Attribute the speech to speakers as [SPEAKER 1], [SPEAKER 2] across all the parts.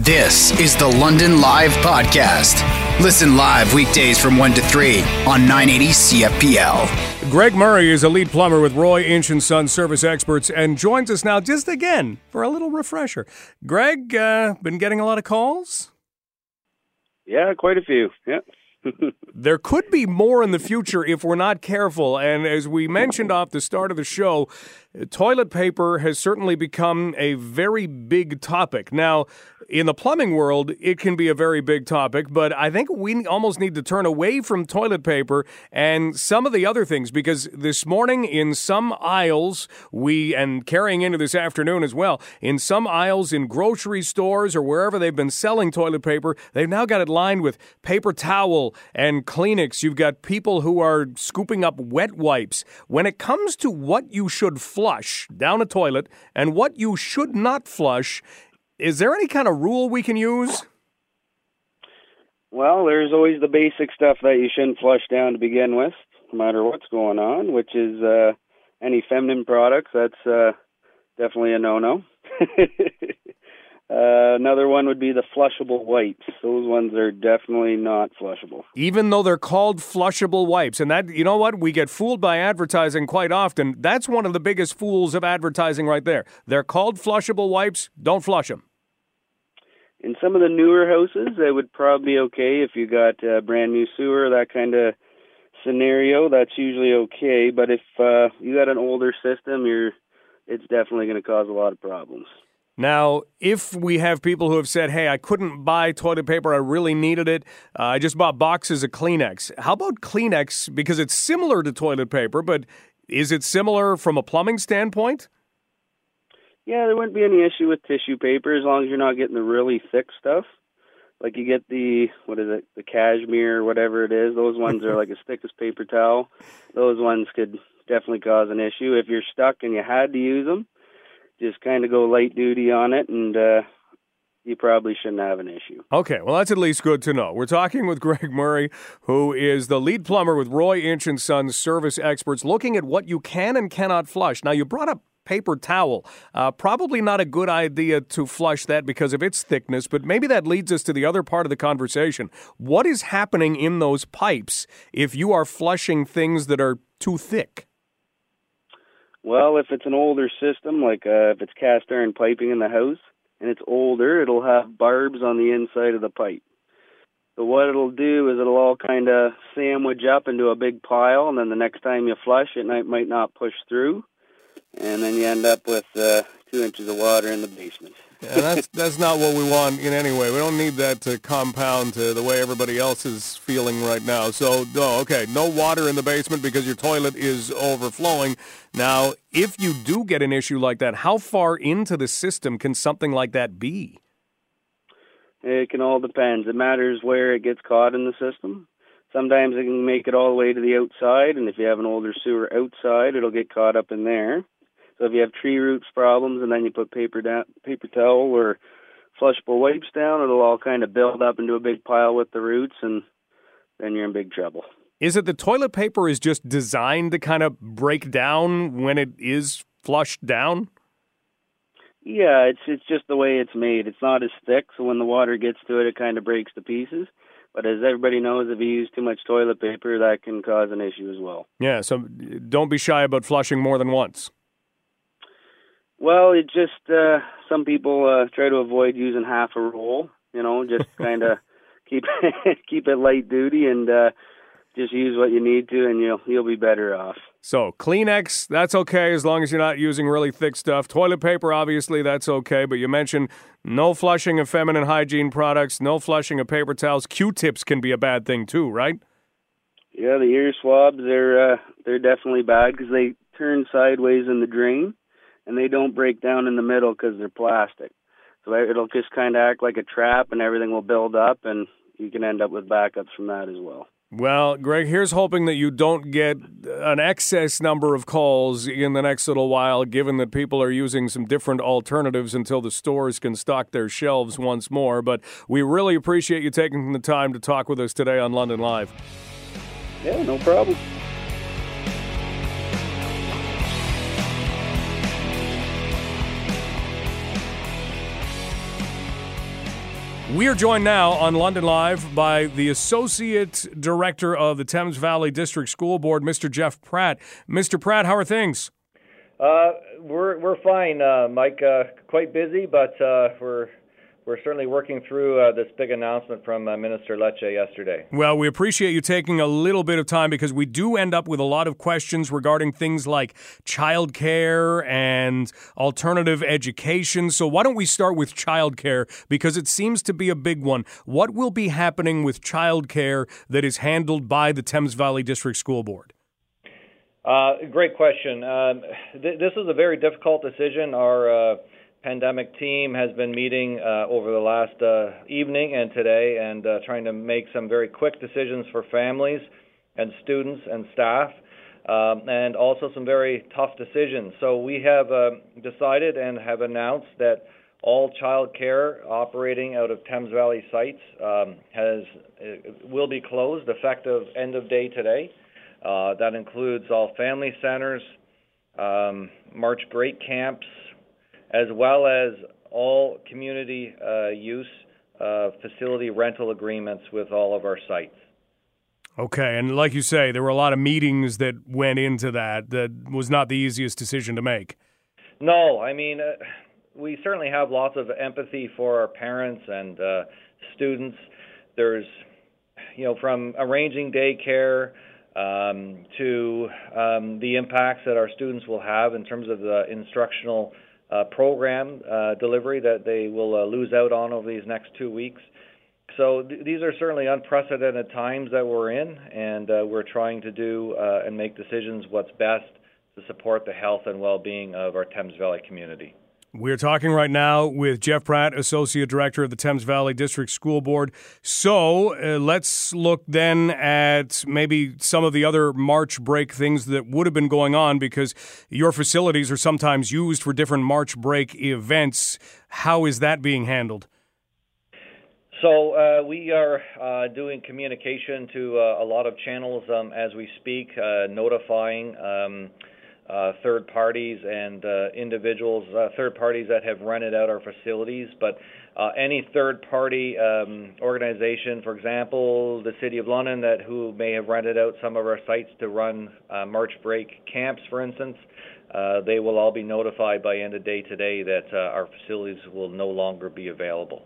[SPEAKER 1] This is the London Live Podcast. Listen live weekdays from 1 to 3 on 980 CFPL.
[SPEAKER 2] Greg Murray is a lead plumber with Roy Inch and Son Service Experts and joins us now just again for a little refresher. Greg, uh, been getting a lot of calls?
[SPEAKER 3] Yeah, quite a few. Yeah.
[SPEAKER 2] there could be more in the future if we're not careful. And as we mentioned off the start of the show, toilet paper has certainly become a very big topic. Now, in the plumbing world, it can be a very big topic, but I think we almost need to turn away from toilet paper and some of the other things because this morning in some aisles, we, and carrying into this afternoon as well, in some aisles in grocery stores or wherever they've been selling toilet paper, they've now got it lined with paper towel and Kleenex. You've got people who are scooping up wet wipes. When it comes to what you should flush down a toilet and what you should not flush, is there any kind of rule we can use?
[SPEAKER 3] Well, there's always the basic stuff that you shouldn't flush down to begin with, no matter what's going on, which is uh, any feminine products. That's uh, definitely a no-no. Uh, another one would be the flushable wipes. Those ones are definitely not flushable.
[SPEAKER 2] Even though they're called flushable wipes. And that, you know what? We get fooled by advertising quite often. That's one of the biggest fools of advertising right there. They're called flushable wipes. Don't flush them.
[SPEAKER 3] In some of the newer houses, it would probably be okay if you got a brand new sewer, that kind of scenario. That's usually okay. But if uh, you got an older system, you're it's definitely going to cause a lot of problems.
[SPEAKER 2] Now, if we have people who have said, hey, I couldn't buy toilet paper, I really needed it, uh, I just bought boxes of Kleenex. How about Kleenex? Because it's similar to toilet paper, but is it similar from a plumbing standpoint?
[SPEAKER 3] Yeah, there wouldn't be any issue with tissue paper as long as you're not getting the really thick stuff. Like you get the what is it, the cashmere, or whatever it is. Those ones are like as thick as paper towel. Those ones could definitely cause an issue if you're stuck and you had to use them just kind of go light duty on it, and uh, you probably shouldn't have an issue.
[SPEAKER 2] Okay, well, that's at least good to know. We're talking with Greg Murray, who is the lead plumber with Roy Inch and Sons Service Experts, looking at what you can and cannot flush. Now, you brought up paper towel. Uh, probably not a good idea to flush that because of its thickness, but maybe that leads us to the other part of the conversation. What is happening in those pipes if you are flushing things that are too thick?
[SPEAKER 3] Well, if it's an older system, like uh, if it's cast iron piping in the house and it's older, it'll have barbs on the inside of the pipe. So what it'll do is it'll all kind of sandwich up into a big pile, and then the next time you flush, it might, might not push through, and then you end up with uh, two inches of water in the basement.
[SPEAKER 2] Yeah, that's that's not what we want in any way. We don't need that to compound to the way everybody else is feeling right now. So, oh, okay, no water in the basement because your toilet is overflowing. Now, if you do get an issue like that, how far into the system can something like that be?
[SPEAKER 3] It can all depend. It matters where it gets caught in the system. Sometimes it can make it all the way to the outside, and if you have an older sewer outside, it'll get caught up in there. So if you have tree roots problems and then you put paper down, paper towel or flushable wipes down, it'll all kind of build up into a big pile with the roots, and then you're in big trouble.
[SPEAKER 2] Is it the toilet paper is just designed to kind of break down when it is flushed down?
[SPEAKER 3] Yeah, it's it's just the way it's made. It's not as thick, so when the water gets to it, it kind of breaks to pieces. But as everybody knows, if you use too much toilet paper, that can cause an issue as well.
[SPEAKER 2] Yeah, so don't be shy about flushing more than once.
[SPEAKER 3] Well, it just uh, some people uh, try to avoid using half a roll. You know, just kind of keep keep it light duty and uh, just use what you need to, and you'll you'll be better off.
[SPEAKER 2] So Kleenex, that's okay as long as you're not using really thick stuff. Toilet paper, obviously, that's okay. But you mentioned no flushing of feminine hygiene products, no flushing of paper towels. Q-tips can be a bad thing too, right?
[SPEAKER 3] Yeah, the ear swabs they're uh, they're definitely bad because they turn sideways in the drain and they don't break down in the middle because they're plastic. So it'll just kind of act like a trap, and everything will build up, and you can end up with backups from that as well.
[SPEAKER 2] Well, Greg, here's hoping that you don't get an excess number of calls in the next little while, given that people are using some different alternatives until the stores can stock their shelves once more. But we really appreciate you taking the time to talk with us today on London Live.
[SPEAKER 3] Yeah, no problem.
[SPEAKER 2] We are joined now on London Live by the Associate Director of the Thames Valley District School Board, Mr. Jeff Pratt. Mr. Pratt, how are things?
[SPEAKER 4] Uh, we're we're fine, uh, Mike. Uh, quite busy, but uh, we're we're certainly working through uh, this big announcement from uh, Minister Lecce yesterday.
[SPEAKER 2] Well, we appreciate you taking a little bit of time because we do end up with a lot of questions regarding things like childcare and alternative education. So, why don't we start with childcare because it seems to be a big one. What will be happening with childcare that is handled by the Thames Valley District School Board?
[SPEAKER 4] Uh, great question. Um, th- this is a very difficult decision. Our uh, pandemic team has been meeting uh, over the last uh, evening and today and uh, trying to make some very quick decisions for families and students and staff. Um, and also some very tough decisions. So we have uh, decided and have announced that all child care operating out of Thames Valley sites um, has uh, will be closed effective end of day today. Uh, that includes all family centers, um, March break camps, as well as all community uh, use uh, facility rental agreements with all of our sites.
[SPEAKER 2] Okay, and like you say, there were a lot of meetings that went into that. That was not the easiest decision to make.
[SPEAKER 4] No, I mean, uh, we certainly have lots of empathy for our parents and uh, students. There's, you know, from arranging daycare um, to um, the impacts that our students will have in terms of the instructional uh, program uh, delivery that they will uh, lose out on over these next two weeks. So th- these are certainly unprecedented times that we're in, and uh, we're trying to do uh, and make decisions what's best to support the health and well-being of our Thames Valley community.
[SPEAKER 2] We're talking right now with Jeff Pratt, Associate Director of the Thames Valley District School Board. So uh, let's look then at maybe some of the other March break things that would have been going on because your facilities are sometimes used for different March break events. How is that being handled?
[SPEAKER 4] So uh, we are uh, doing communication to uh, a lot of channels um, as we speak, uh, notifying. Um, uh, third parties and uh, individuals, uh, third parties that have rented out our facilities. But uh, any third party um, organization, for example, the City of London, that who may have rented out some of our sites to run uh, March break camps, for instance, uh, they will all be notified by end of day today that our facilities will no longer be available.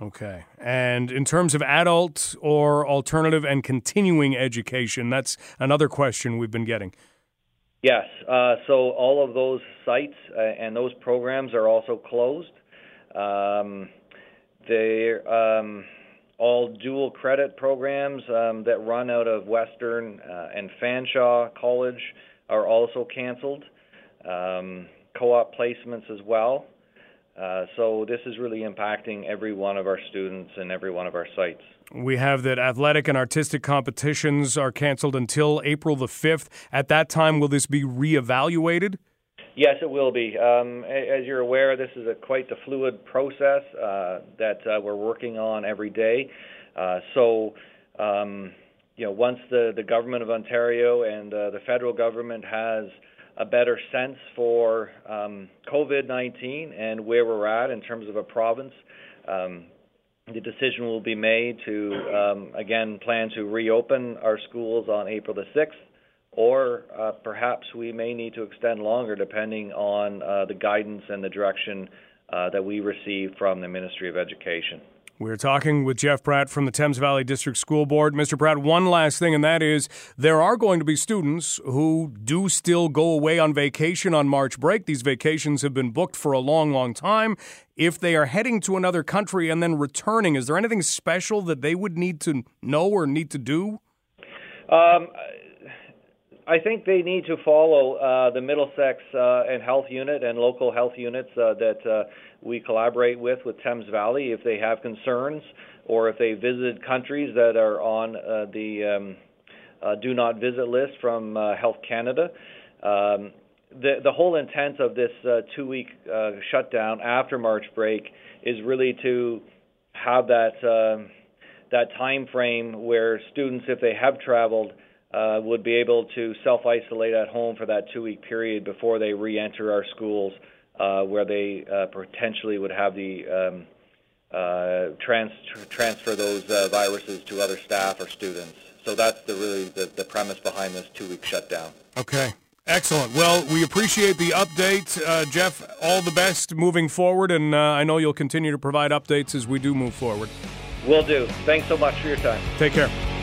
[SPEAKER 2] Okay. And in terms of adult or alternative and continuing education, that's another question we've been getting.
[SPEAKER 4] Yes. Uh, so all of those sites uh, and those programs are also closed. Um, they're um, all dual credit programs um, that run out of Western uh, and Fanshawe College are also canceled. Um, co-op placements as well. Uh, so this is really impacting every one of our students and every one of our sites.
[SPEAKER 2] We have that athletic and artistic competitions are canceled until April the 5th. At that time, will this be reevaluated?
[SPEAKER 4] Yes, it will be. Um, as you're aware, this is a quite the fluid process uh, that uh, we're working on every day. Uh, so, um, you know, once the, the government of Ontario and uh, the federal government has a better sense for um, COVID 19 and where we're at in terms of a province. Um, the decision will be made to, um, again, plan to reopen our schools on April the 6th, or uh, perhaps we may need to extend longer depending on uh, the guidance and the direction uh, that we receive from the Ministry of Education.
[SPEAKER 2] We're talking with Jeff Pratt from the Thames Valley District School Board. Mr. Pratt, one last thing, and that is there are going to be students who do still go away on vacation on March break. These vacations have been booked for a long, long time. If they are heading to another country and then returning, is there anything special that they would need to know or need to do?
[SPEAKER 4] Um, I think they need to follow uh, the Middlesex uh, and health unit and local health units uh, that uh, we collaborate with with Thames Valley if they have concerns or if they visited countries that are on uh, the um, uh, do not visit list from Health Canada. Um, the the whole intent of this two week shutdown after March break is really to have that um, that time frame where students, if they have traveled, uh, would be able to self isolate at home for that two week period before they re enter our schools, uh, where they uh, potentially would have the um, uh, trans- transfer those uh, viruses to other staff or students. So that's the really the, the premise behind this two-week shutdown.
[SPEAKER 2] Okay. Excellent. Well, we appreciate the update, uh, Jeff. All the best moving forward, and uh, I know you'll continue to provide updates as we do move forward.
[SPEAKER 4] Will do. Thanks so much for your time.
[SPEAKER 2] Take care.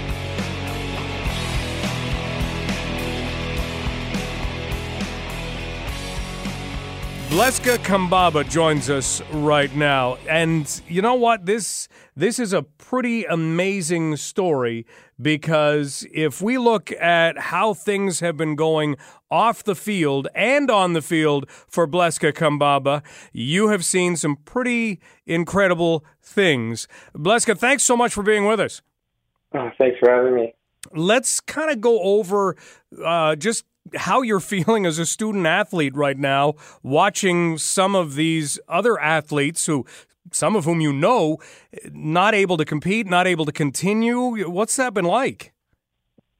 [SPEAKER 2] Bleska Kambamba joins us right now. And you know what? This this is a pretty amazing story because if we look at how things have been going off the field and on the field for Bleska Kambamba, you have seen some pretty incredible things. Bleska, thanks so much for being with us.
[SPEAKER 5] Oh, thanks for having me.
[SPEAKER 2] Let's kind of go over uh, just how you're feeling as a student athlete right now, watching some of these other athletes who, some of whom you know, not able to compete, not able to continue. What's that been like?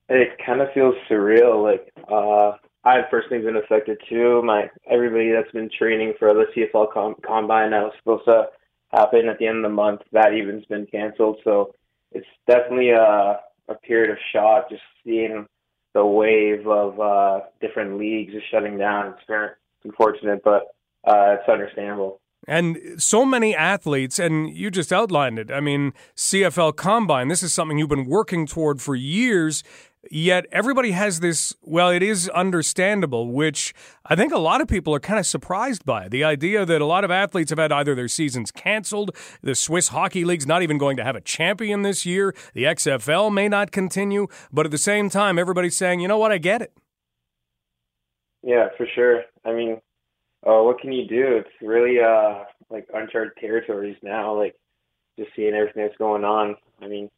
[SPEAKER 5] It kind of feels surreal. Like uh, I've personally been affected too. My everybody that's been training for the CFL com- combine that was supposed to happen at the end of the month, that even's been canceled. So it's definitely a a period of shock just seeing the wave of uh, different leagues is shutting down. It's very unfortunate, but uh, it's understandable.
[SPEAKER 2] And so many athletes, and you just outlined it. I mean, CFL Combine, this is something you've been working toward for years. Yet everybody has this, well, it is understandable, which I think a lot of people are kind of surprised by. The idea that a lot of athletes have had either their seasons canceled, the Swiss Hockey League's not even going to have a champion this year, the XFL may not continue, but at the same time, everybody's saying, you know what, I get it.
[SPEAKER 5] Yeah, for sure. I mean, uh, what can you do? It's really uh, like uncharted territories now, like just seeing everything that's going on. I mean,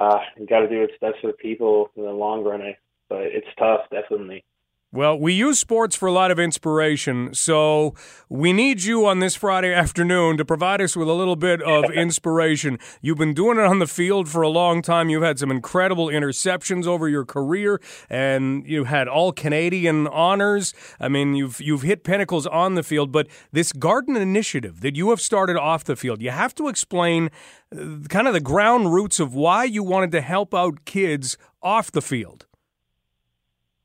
[SPEAKER 5] uh, you got to do what's best for the people in the long run. I, but it's tough, definitely.
[SPEAKER 2] Well, we use sports for a lot of inspiration, so we need you on this Friday afternoon to provide us with a little bit of inspiration. You've been doing it on the field for a long time. You've had some incredible interceptions over your career, and you had all Canadian honors. I mean, you've you've hit pinnacles on the field, but this garden initiative that you have started off the field, you have to explain uh, kind of the ground roots of why you wanted to help out kids off the field.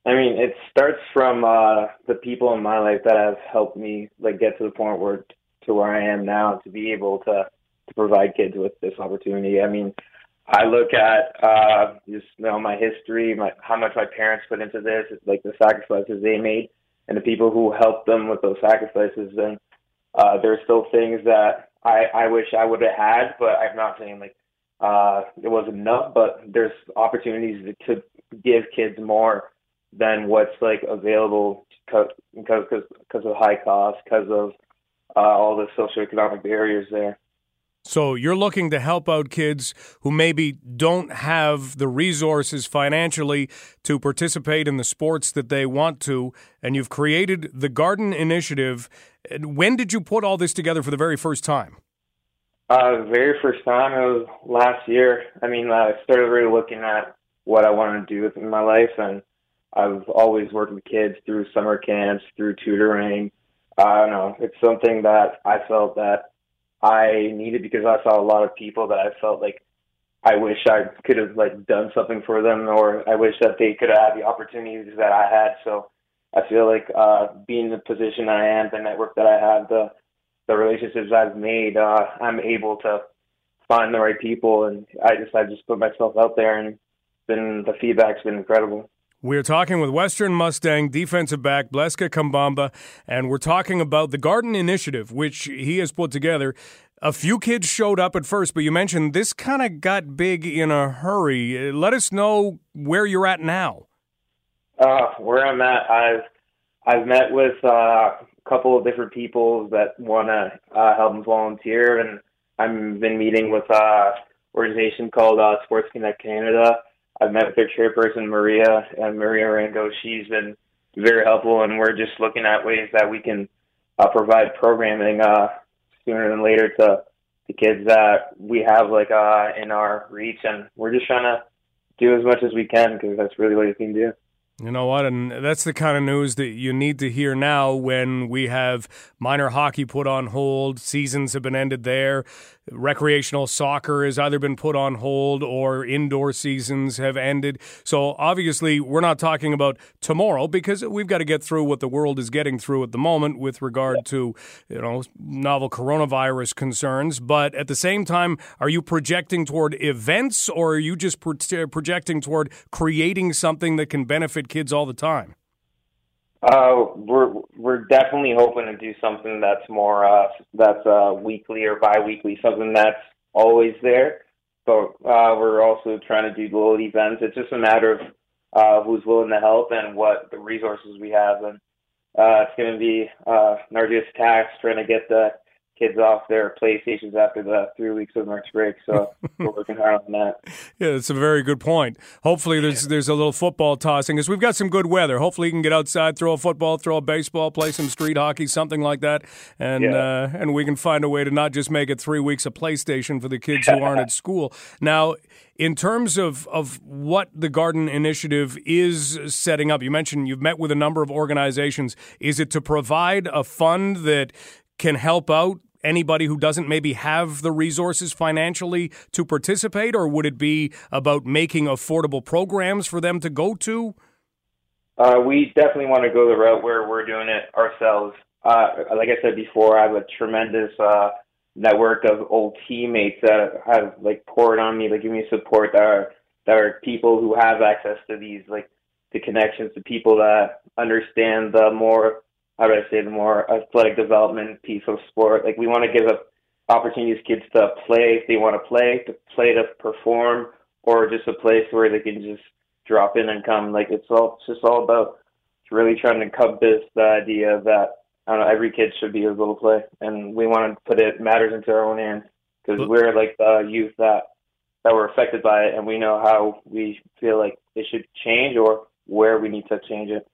[SPEAKER 5] I mean, it starts from uh, the people in my life that have helped me like get to the point where to where I am now to be able to to provide kids with this opportunity. I mean, I look at uh, just you know my history, my how much my parents put into this, like the sacrifices they made, and the people who helped them with those sacrifices. And uh, there's still things that I I wish I would have had, but I'm not saying like uh, it wasn't enough. But there's opportunities to give kids more than what's like available because because because of high cost, because of uh, all the socioeconomic barriers there.
[SPEAKER 2] So you're looking to help out kids who maybe don't have the resources financially to participate in the sports that they want to, and you've created the Garden Initiative. When did you put all this together for the very first time?
[SPEAKER 5] Uh, the very first time it was last year. I mean, I started really looking at what I wanted to do with my life, and I've always worked with kids through summer camps, through tutoring. I don't know. It's something that I felt that I needed because I saw a lot of people that I felt like I wish I could have like done something for them, or I wish that they could have had the opportunities that I had. So I feel like uh, being in the position I am, the network that I have, the the relationships I've made, uh, I'm able to find the right people, and I just I just put myself out there, and been the feedback's been incredible.
[SPEAKER 2] We're talking with Western Mustang defensive back Bleska Kambamba, and we're talking about the Garden Initiative, which he has put together. A few kids showed up at first, but you mentioned this kind of got big in a hurry. Let us know where you're at now.
[SPEAKER 5] Uh, where I'm at, I've I've met with uh, a couple of different people that want to uh, help and volunteer, and I've been meeting with an uh, organization called uh, Sports Connect Canada I've met with their chairperson Maria and Maria Rango. She's been very helpful, and we're just looking at ways that we can uh, provide programming uh, sooner than later to the kids that we have like uh, in our reach, and we're just trying to do as much as we can because that's really what you can do.
[SPEAKER 2] You know what? And that's the kind of news that you need to hear now when we have minor hockey put on hold, seasons have been ended there. Recreational soccer has either been put on hold or indoor seasons have ended. So obviously, we're not talking about tomorrow because we've got to get through what the world is getting through at the moment with regard to you know novel coronavirus concerns. But at the same time, are you projecting toward events or are you just pro- projecting toward creating something that can benefit kids all the time?
[SPEAKER 5] Uh, we're we're definitely hoping to do something that's more uh, that's uh, weekly or biweekly, something that's always there. But uh, we're also trying to do little events. It's just a matter of uh, who's willing to help and what the resources we have. And uh, it's going to be uh, arduous task trying to get the kids off their PlayStations after the three weeks of March break. So we're working hard on that.
[SPEAKER 2] Yeah, that's a very good point. Hopefully, there's there's a little football tossing because we've got some good weather. Hopefully, you can get outside, throw a football, throw a baseball, play some street hockey, something like that, and yeah. uh, and we can find a way to not just make it three weeks of PlayStation for the kids who aren't at school. Now, in terms of, of what the Garden Initiative is setting up, you mentioned you've met with a number of organizations. Is it to provide a fund that can help out anybody who doesn't maybe have the resources financially to participate, or would it be about making affordable programs for them to go to?
[SPEAKER 5] Uh, we definitely want to go the route where we're doing it ourselves. Uh, like I said before, I have a tremendous uh, network of old teammates that have like poured on me, like give me support. That are that are people who have access to these like the connections to people that understand the more how do I say the more athletic development piece of sport. Like we want to give up opportunities kids to play if they want to play, to play to perform, or just a place where they can just drop in and come. Like it's all it's just all about really trying to encompass the idea that I don't know every kid should be able to play, and we want to put it matters into our own hands because we're like the youth that that were affected by it, and we know how we feel like it should change or where we need to change it.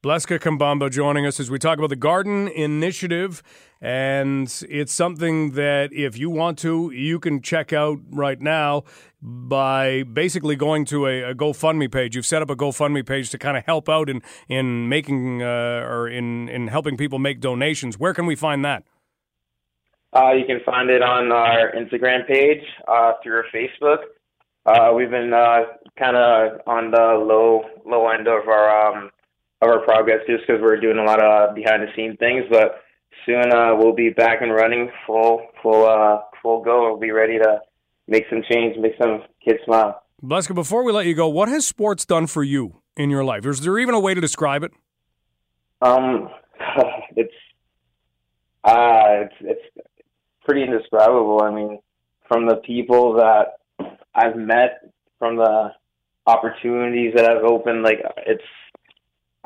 [SPEAKER 2] Bleska Kambamba joining us as we talk about the Garden Initiative. And it's something that if you want to, you can check out right now by basically going to a, a GoFundMe page. You've set up a GoFundMe page to kind of help out in, in making uh, or in, in helping people make donations. Where can we find that?
[SPEAKER 5] Uh, you can find it on our Instagram page, uh, through our Facebook. Uh, we've been uh, kind of on the low low end of our um, of our progress just because we're doing a lot of behind the scenes things. But soon uh, we'll be back and running full full uh, full go. We'll be ready to make some change, make some kids smile.
[SPEAKER 2] Bleska, before we let you go, what has sports done for you in your life? Is there even a way to describe it?
[SPEAKER 5] Um, it's uh, it's it's pretty indescribable. I mean, from the people that I've met, from the opportunities that I've opened, like it's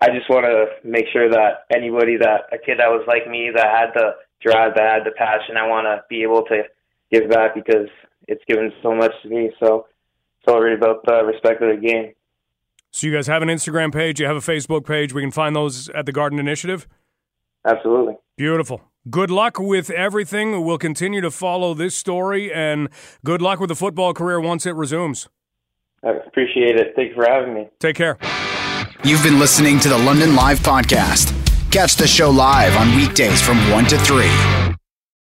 [SPEAKER 5] I just want to make sure that anybody that a kid that was like me that had the drive, that had the passion, I want to be able to give back because it's given so much to me. So it's all really about the respect of the game.
[SPEAKER 2] So you guys have an Instagram page, you have a Facebook page. We can find those at the Garden Initiative.
[SPEAKER 5] Absolutely.
[SPEAKER 2] Beautiful. Good luck with everything. We'll continue to follow this story, and good luck with the football career once it resumes.
[SPEAKER 5] I appreciate it. Thank you for having me.
[SPEAKER 2] Take care.
[SPEAKER 1] You've been listening to the London Live Podcast. Catch the show live on weekdays from 1 to 3.